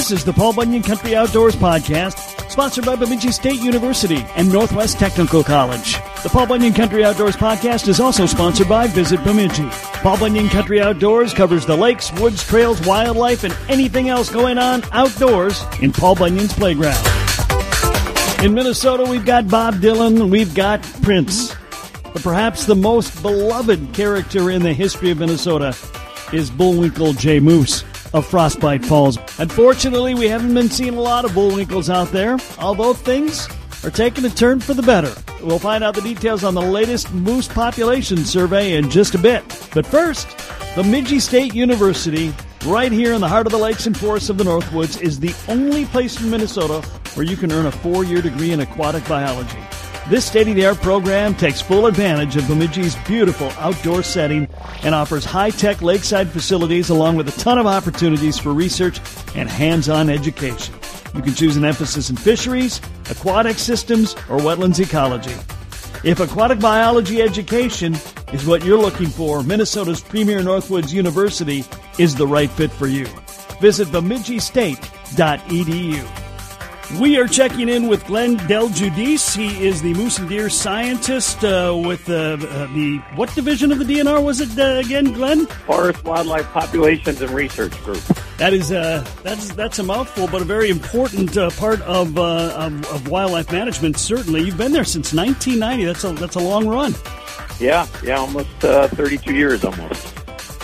This is the Paul Bunyan Country Outdoors Podcast, sponsored by Bemidji State University and Northwest Technical College. The Paul Bunyan Country Outdoors Podcast is also sponsored by Visit Bemidji. Paul Bunyan Country Outdoors covers the lakes, woods, trails, wildlife, and anything else going on outdoors in Paul Bunyan's playground. In Minnesota, we've got Bob Dylan, we've got Prince. But perhaps the most beloved character in the history of Minnesota is Bullwinkle J. Moose of Frostbite Falls. Unfortunately, we haven't been seeing a lot of bullwinkles out there, although things are taking a turn for the better. We'll find out the details on the latest moose population survey in just a bit. But first, Bemidji State University, right here in the heart of the lakes and forests of the Northwoods, is the only place in Minnesota where you can earn a four year degree in aquatic biology. This state of the art program takes full advantage of Bemidji's beautiful outdoor setting and offers high tech lakeside facilities along with a ton of opportunities for research and hands on education. You can choose an emphasis in fisheries, aquatic systems, or wetlands ecology. If aquatic biology education is what you're looking for, Minnesota's premier Northwoods University is the right fit for you. Visit bemidjistate.edu. We are checking in with Glenn Del Giudice. He is the moose and deer scientist uh, with uh, uh, the what division of the DNR was it uh, again, Glenn? Forest Wildlife Populations and Research Group. That is uh, that's that's a mouthful, but a very important uh, part of, of, of wildlife management. Certainly, you've been there since 1990. That's a that's a long run. Yeah, yeah, almost 32 years almost.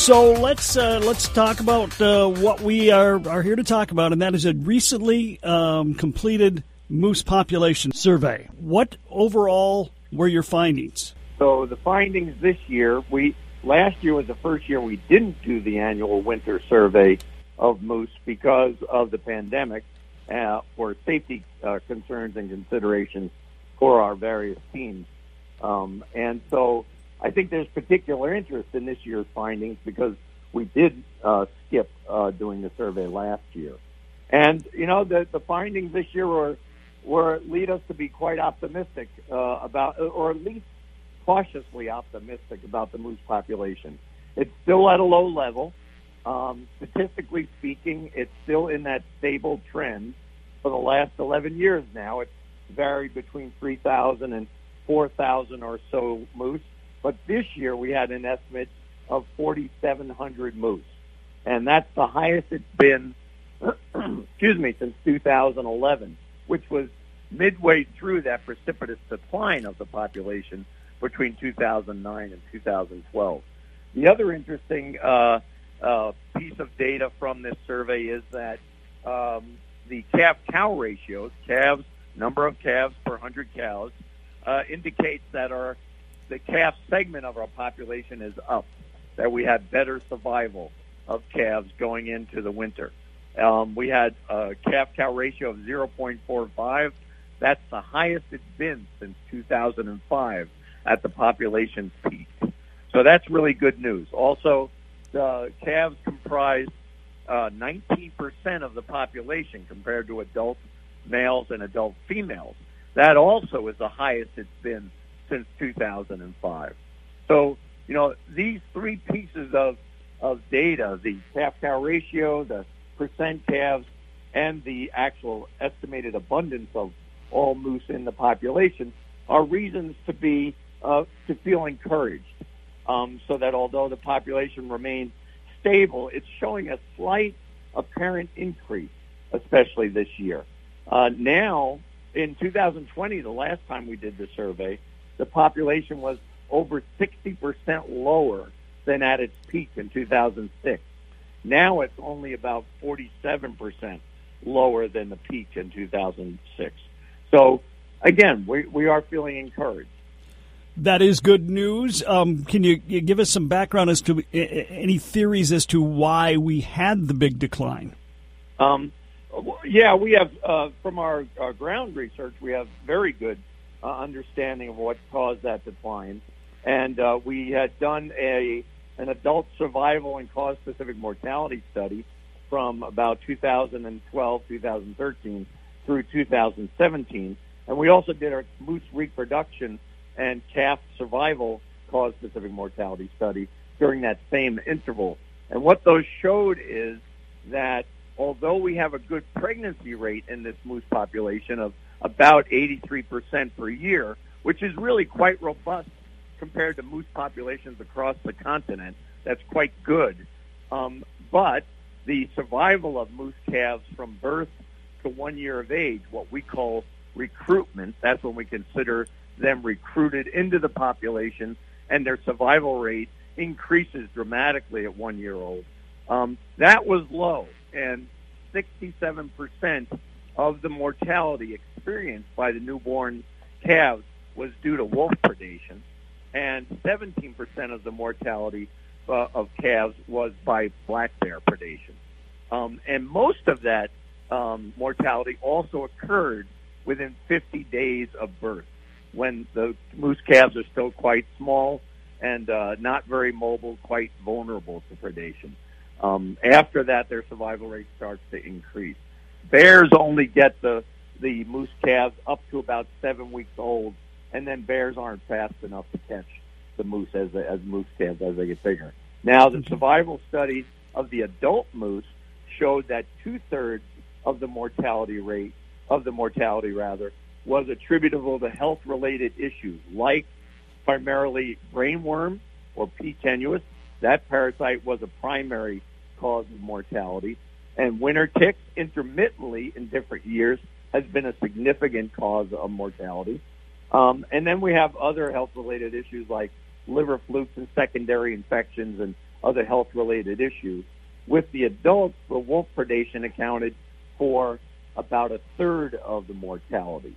So let's uh, let's talk about uh, what we are, are here to talk about, and that is a recently um, completed moose population survey. What overall were your findings? So the findings this year, we last year was the first year we didn't do the annual winter survey of moose because of the pandemic uh, for safety uh, concerns and considerations for our various teams, um, and so I think there's particular interest in this year's findings because we did uh, skip uh, doing the survey last year. And, you know, the, the findings this year were, were lead us to be quite optimistic uh, about, or at least cautiously optimistic about the moose population. It's still at a low level. Um, statistically speaking, it's still in that stable trend for the last 11 years now. It's varied between 3,000 and 4,000 or so moose. But this year we had an estimate of 4,700 moose. And that's the highest it's been, excuse me, since 2011, which was midway through that precipitous decline of the population between 2009 and 2012. The other interesting uh, uh, piece of data from this survey is that um, the calf-cow ratios, calves, number of calves per 100 cows, uh, indicates that our the calf segment of our population is up, that we had better survival of calves going into the winter. Um, we had a calf cow ratio of 0.45. That's the highest it's been since 2005 at the population peak. So that's really good news. Also, the calves comprise uh, 19% of the population compared to adult males and adult females. That also is the highest it's been since 2005. So, you know, these three pieces of, of data, the calf-cow ratio, the percent calves, and the actual estimated abundance of all moose in the population are reasons to be, uh, to feel encouraged. Um, so that although the population remains stable, it's showing a slight apparent increase, especially this year. Uh, now, in 2020, the last time we did the survey, the population was over 60% lower than at its peak in 2006. Now it's only about 47% lower than the peak in 2006. So again, we, we are feeling encouraged. That is good news. Um, can you, you, give us some background as to uh, any theories as to why we had the big decline? Um, yeah, we have uh, from our, our ground research, we have very good uh, understanding of what caused that decline. And uh, we had done a an adult survival and cause specific mortality study from about 2012, 2013 through 2017. And we also did our moose reproduction and calf survival cause specific mortality study during that same interval. And what those showed is that although we have a good pregnancy rate in this moose population of about 83% per year, which is really quite robust compared to moose populations across the continent, that's quite good. Um, but the survival of moose calves from birth to one year of age, what we call recruitment, that's when we consider them recruited into the population, and their survival rate increases dramatically at one year old. Um, that was low, and 67% of the mortality experienced by the newborn calves was due to wolf predation, and 17% of the mortality uh, of calves was by black bear predation. Um, and most of that um, mortality also occurred within 50 days of birth when the moose calves are still quite small and uh, not very mobile, quite vulnerable to predation. Um, after that, their survival rate starts to increase. Bears only get the the moose calves up to about seven weeks old, and then bears aren't fast enough to catch the moose as as moose calves as they get bigger. Now, the mm-hmm. survival studies of the adult moose showed that two thirds of the mortality rate of the mortality rather was attributable to health related issues like primarily brainworm or P. tenuis. That parasite was a primary cause of mortality. And winter ticks intermittently in different years has been a significant cause of mortality. Um, and then we have other health related issues like liver flukes and secondary infections and other health related issues. With the adults, the wolf predation accounted for about a third of the mortality.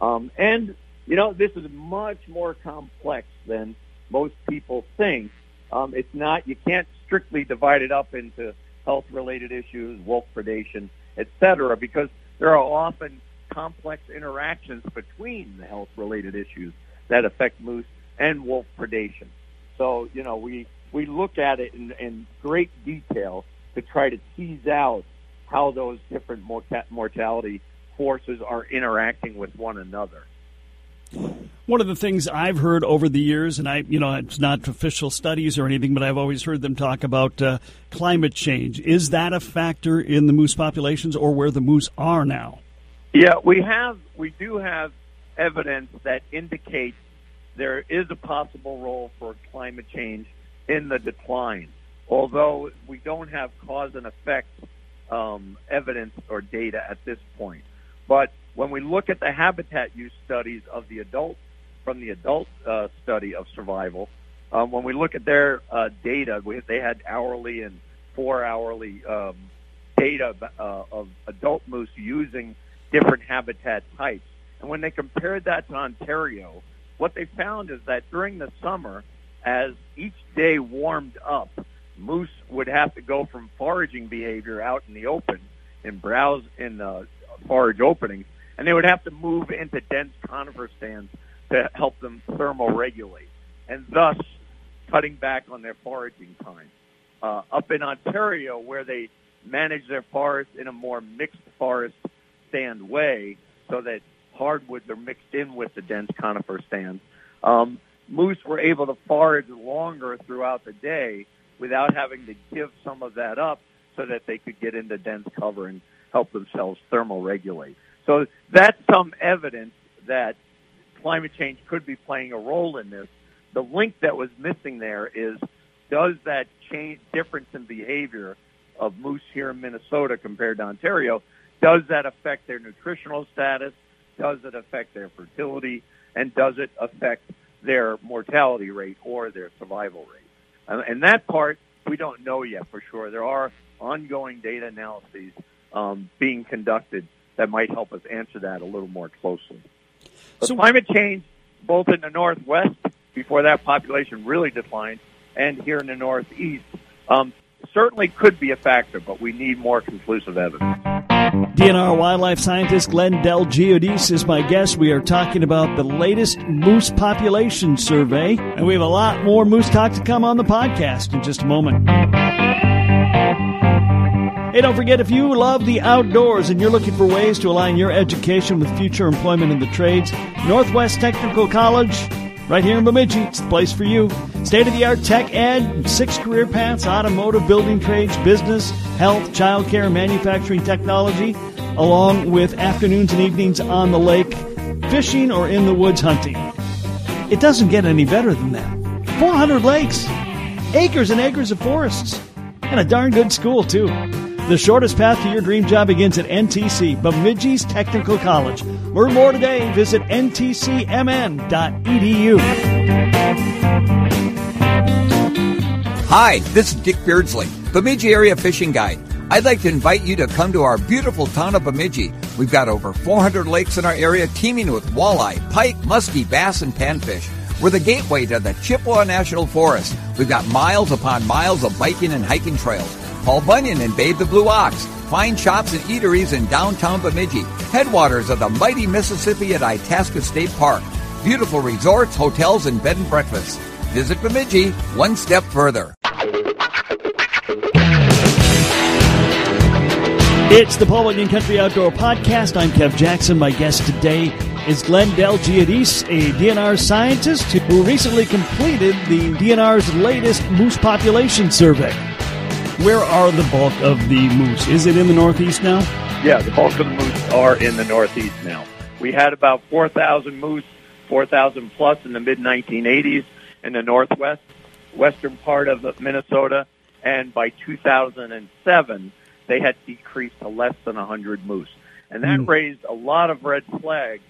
Um, and, you know, this is much more complex than most people think. Um, it's not, you can't strictly divide it up into health related issues, wolf predation, et cetera, because there are often complex interactions between the health related issues that affect moose and wolf predation. So, you know, we, we look at it in, in great detail to try to tease out how those different mortality forces are interacting with one another. One of the things I've heard over the years, and I, you know, it's not official studies or anything, but I've always heard them talk about uh, climate change. Is that a factor in the moose populations or where the moose are now? Yeah, we have, we do have evidence that indicates there is a possible role for climate change in the decline, although we don't have cause and effect um, evidence or data at this point. But when we look at the habitat use studies of the adult from the adult uh, study of survival, um, when we look at their uh, data, we, they had hourly and four hourly um, data uh, of adult moose using different habitat types. And when they compared that to Ontario, what they found is that during the summer, as each day warmed up, moose would have to go from foraging behavior out in the open and browse in the forage openings, and they would have to move into dense conifer stands to help them thermoregulate, and thus cutting back on their foraging time. Uh, up in Ontario, where they manage their forest in a more mixed forest stand way, so that hardwoods are mixed in with the dense conifer stands, um, moose were able to forage longer throughout the day without having to give some of that up so that they could get into dense cover and help themselves thermoregulate. So that's some evidence that climate change could be playing a role in this. The link that was missing there is does that change difference in behavior of moose here in Minnesota compared to Ontario, does that affect their nutritional status? Does it affect their fertility? And does it affect their mortality rate or their survival rate? And that part we don't know yet for sure. There are ongoing data analyses um, being conducted that might help us answer that a little more closely. But so, climate change, both in the Northwest, before that population really declined, and here in the Northeast, um, certainly could be a factor, but we need more conclusive evidence. DNR wildlife scientist Glenn Del Giudice is my guest. We are talking about the latest moose population survey, and we have a lot more moose talk to come on the podcast in just a moment. Hey, don't forget if you love the outdoors and you're looking for ways to align your education with future employment in the trades, Northwest Technical College Right here in Bemidji, it's the place for you. State of the art tech ed, six career paths automotive, building trades, business, health, childcare, manufacturing, technology, along with afternoons and evenings on the lake, fishing, or in the woods hunting. It doesn't get any better than that. 400 lakes, acres and acres of forests, and a darn good school, too. The shortest path to your dream job begins at NTC, Bemidji's Technical College. Learn more today. Visit ntcmn.edu. Hi, this is Dick Beardsley, Bemidji Area Fishing Guide. I'd like to invite you to come to our beautiful town of Bemidji. We've got over 400 lakes in our area teeming with walleye, pike, muskie, bass, and panfish. We're the gateway to the Chippewa National Forest. We've got miles upon miles of biking and hiking trails. Paul Bunyan and Babe the Blue Ox. Fine shops and eateries in downtown Bemidji. Headwaters of the mighty Mississippi at Itasca State Park. Beautiful resorts, hotels, and bed and breakfasts. Visit Bemidji one step further. It's the Paul Bunyan Country Outdoor Podcast. I'm Kev Jackson. My guest today is Glenn Del Giudice, a DNR scientist who recently completed the DNR's latest moose population survey. Where are the bulk of the moose? Is it in the Northeast now? Yeah, the bulk of the moose are in the Northeast now. We had about 4,000 moose, 4,000 plus in the mid 1980s in the Northwest, western part of Minnesota, and by 2007, they had decreased to less than 100 moose. And that mm. raised a lot of red flags,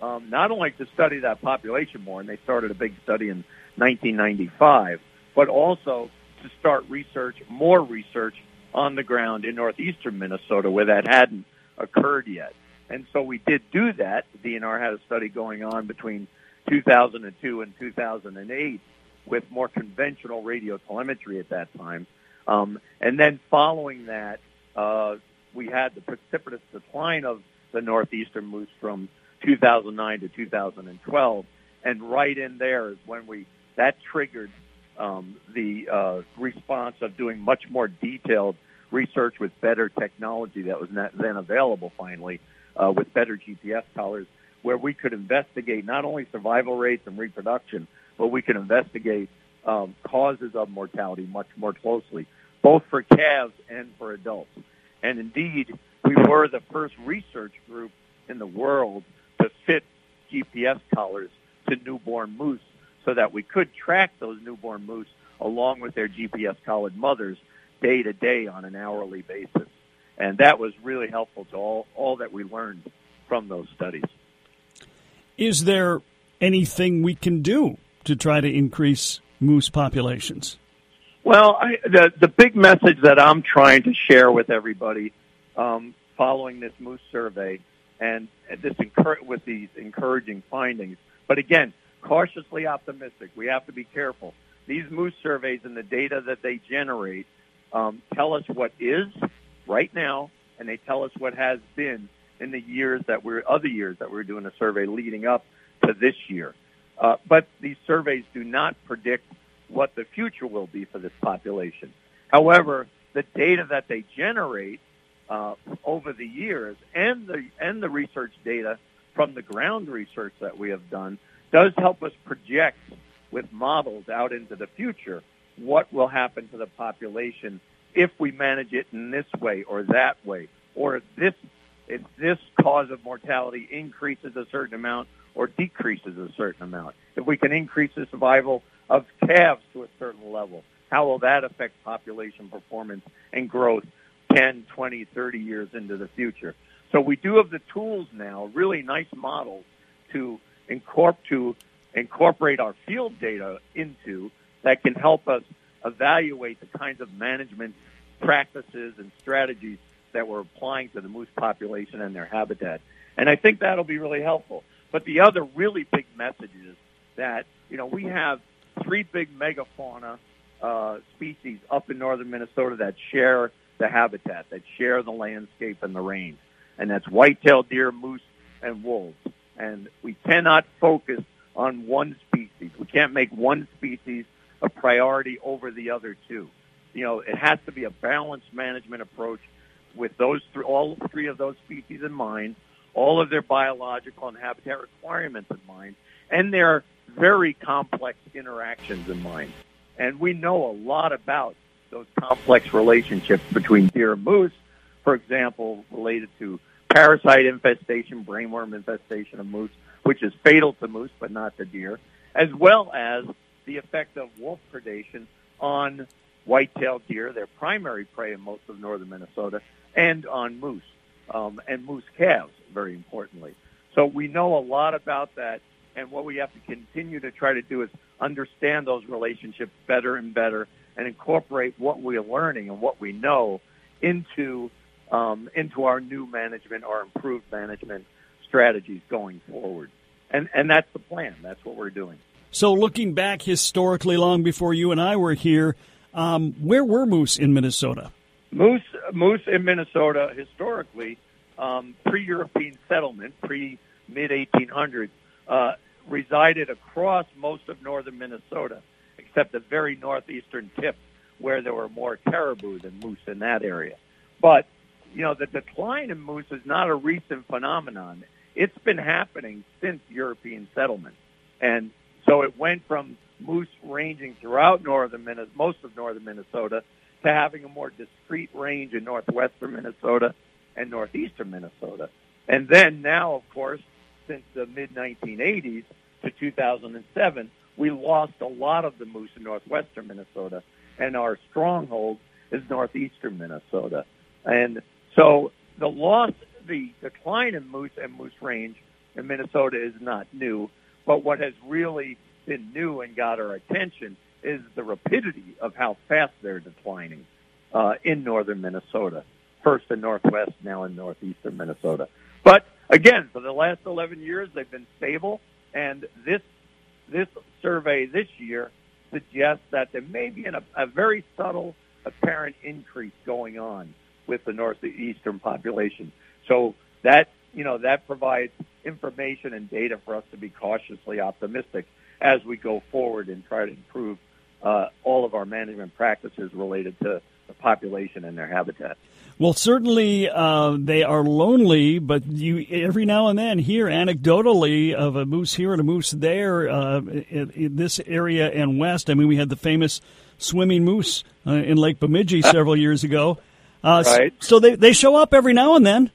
um, not only to study that population more, and they started a big study in 1995, but also to start research, more research on the ground in northeastern Minnesota where that hadn't occurred yet. And so we did do that. The DNR had a study going on between 2002 and 2008 with more conventional radio telemetry at that time. Um, and then following that, uh, we had the precipitous decline of the northeastern moose from 2009 to 2012, and right in there is when we that triggered um, the uh, response of doing much more detailed research with better technology that was then available finally uh, with better GPS collars, where we could investigate not only survival rates and reproduction, but we could investigate um, causes of mortality much more closely both for calves and for adults. And indeed, we were the first research group in the world to fit GPS collars to newborn moose so that we could track those newborn moose along with their GPS collared mothers day to day on an hourly basis. And that was really helpful to all, all that we learned from those studies. Is there anything we can do to try to increase moose populations? Well, I, the the big message that I'm trying to share with everybody um, following this moose survey and this encour- with these encouraging findings, but again, cautiously optimistic. We have to be careful. These moose surveys and the data that they generate um, tell us what is right now, and they tell us what has been in the years that we're other years that we're doing a survey leading up to this year. Uh, but these surveys do not predict what the future will be for this population. However, the data that they generate uh, over the years and the and the research data from the ground research that we have done does help us project with models out into the future what will happen to the population if we manage it in this way or that way, or if this if this cause of mortality increases a certain amount or decreases a certain amount. If we can increase the survival of calves to a certain level. How will that affect population performance and growth 10, 20, 30 years into the future? So we do have the tools now, really nice models to incorporate, to incorporate our field data into that can help us evaluate the kinds of management practices and strategies that we're applying to the moose population and their habitat. And I think that'll be really helpful. But the other really big message is that, you know, we have three big megafauna uh, species up in northern Minnesota that share the habitat, that share the landscape and the range, and that's white-tailed deer, moose, and wolves. And we cannot focus on one species. We can't make one species a priority over the other two. You know, it has to be a balanced management approach with those th- all three of those species in mind, all of their biological and habitat requirements in mind, and their very complex interactions in mind. And we know a lot about those complex relationships between deer and moose, for example, related to parasite infestation, brainworm infestation of moose, which is fatal to moose but not to deer, as well as the effect of wolf predation on white-tailed deer, their primary prey in most of northern Minnesota, and on moose um, and moose calves, very importantly. So we know a lot about that, and what we have to continue to try to do is understand those relationships better and better, and incorporate what we're learning and what we know into um, into our new management or improved management strategies going forward. And and that's the plan. That's what we're doing. So, looking back historically, long before you and I were here, um, where were moose in Minnesota? Moose, moose in Minnesota historically, um, pre-European settlement, pre mid 1800s, uh, resided across most of northern Minnesota, except the very northeastern tip, where there were more caribou than moose in that area. But you know, the decline in moose is not a recent phenomenon. It's been happening since European settlement, and so it went from moose ranging throughout northern Minnesota, most of northern Minnesota, to having a more discrete range in northwestern Minnesota and northeastern Minnesota. And then now, of course, since the mid 1980s to 2007, we lost a lot of the moose in northwestern Minnesota, and our stronghold is northeastern Minnesota. And so the loss, the decline in moose and moose range in Minnesota is not new. But what has really been new and got our attention is the rapidity of how fast they're declining uh, in northern Minnesota. First in northwest, now in northeastern Minnesota. But again, for the last 11 years, they've been stable, and this this survey this year suggests that there may be an, a very subtle, apparent increase going on with the northeastern population. So that you know that provides information and data for us to be cautiously optimistic as we go forward and try to improve uh, all of our management practices related to the population and their habitat. Well, certainly uh, they are lonely, but you every now and then hear anecdotally of a moose here and a moose there uh, in, in, this area and west. I mean, we had the famous swimming moose uh, in Lake Bemidji several years ago. Uh, right. So they they show up every now and then.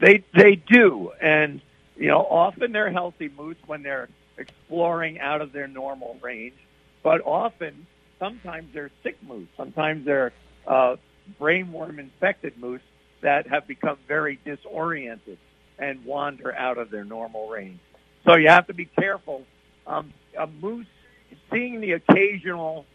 They they do, and you know, often they're healthy moose when they're exploring out of their normal range, but often, sometimes they're sick moose. Sometimes they're uh, brainworm infected moose that have become very disoriented and wander out of their normal range. So you have to be careful. Um, a moose, seeing the occasional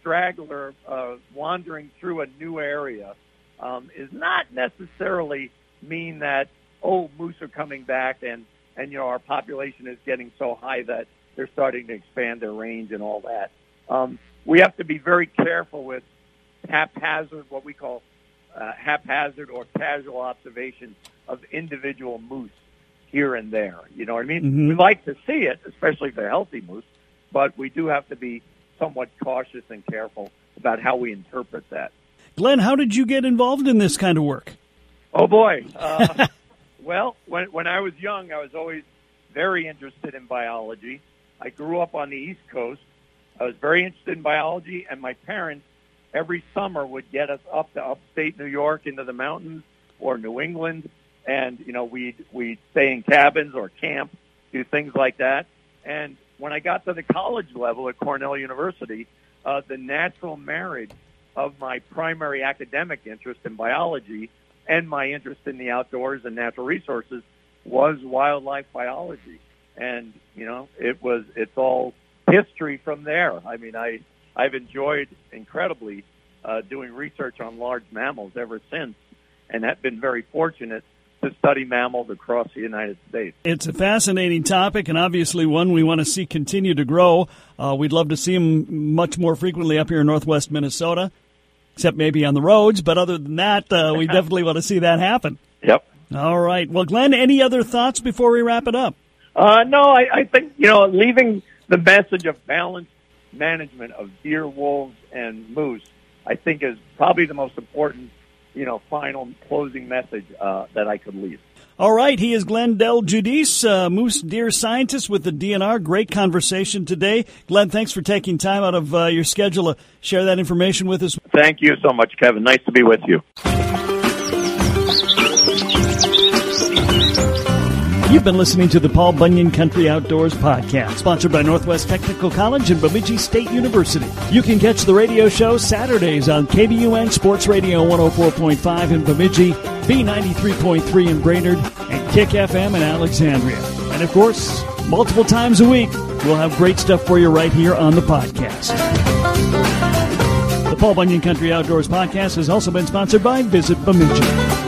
straggler uh, wandering through a new area um, is not necessarily mean that oh moose are coming back and and you know our population is getting so high that they're starting to expand their range and all that. Um, we have to be very careful with haphazard, what we call uh, haphazard or casual observations of individual moose here and there. You know what I mean? Mm-hmm. We like to see it, especially if they're healthy moose, but we do have to be somewhat cautious and careful about how we interpret that. Glenn, how did you get involved in this kind of work? Oh boy. Uh, well, when when I was young, I was always very interested in biology. I grew up on the East Coast. I was very interested in biology, and my parents every summer would get us up to upstate New York into the mountains or New England, and you know we'd we'd stay in cabins or camp, do things like that. And when I got to the college level at Cornell University, uh, the natural marriage of my primary academic interest in biology and my interest in the outdoors and natural resources was wildlife biology. And, you know, it was, it's all history from there. I mean, I, I've enjoyed incredibly uh, doing research on large mammals ever since and have been very fortunate to study mammals across the United States. It's a fascinating topic and obviously one we want to see continue to grow. Uh, we'd love to see them much more frequently up here in northwest Minnesota, except maybe on the roads. But other than that, uh, we definitely want to see that happen. Yep. All right. Well, Glenn, any other thoughts before we wrap it up? Uh, no, I, I think, you know, leaving the message of balanced management of deer, wolves, and moose, I think is probably the most important, you know, final closing message uh, that I could leave. All right, he is Glenn Del Giudice, uh, moose deer scientist with the DNR. Great conversation today. Glenn, thanks for taking time out of uh, your schedule to share that information with us. Thank you so much, Kevin. Nice to be with you. You've been listening to the Paul Bunyan Country Outdoors podcast, sponsored by Northwest Technical College and Bemidji State University. You can catch the radio show Saturdays on KBUN Sports Radio 104.5 in Bemidji, B93.3 in Brainerd, and Kick FM in Alexandria. And of course, multiple times a week, we'll have great stuff for you right here on the podcast. The Paul Bunyan Country Outdoors podcast has also been sponsored by Visit Bemidji.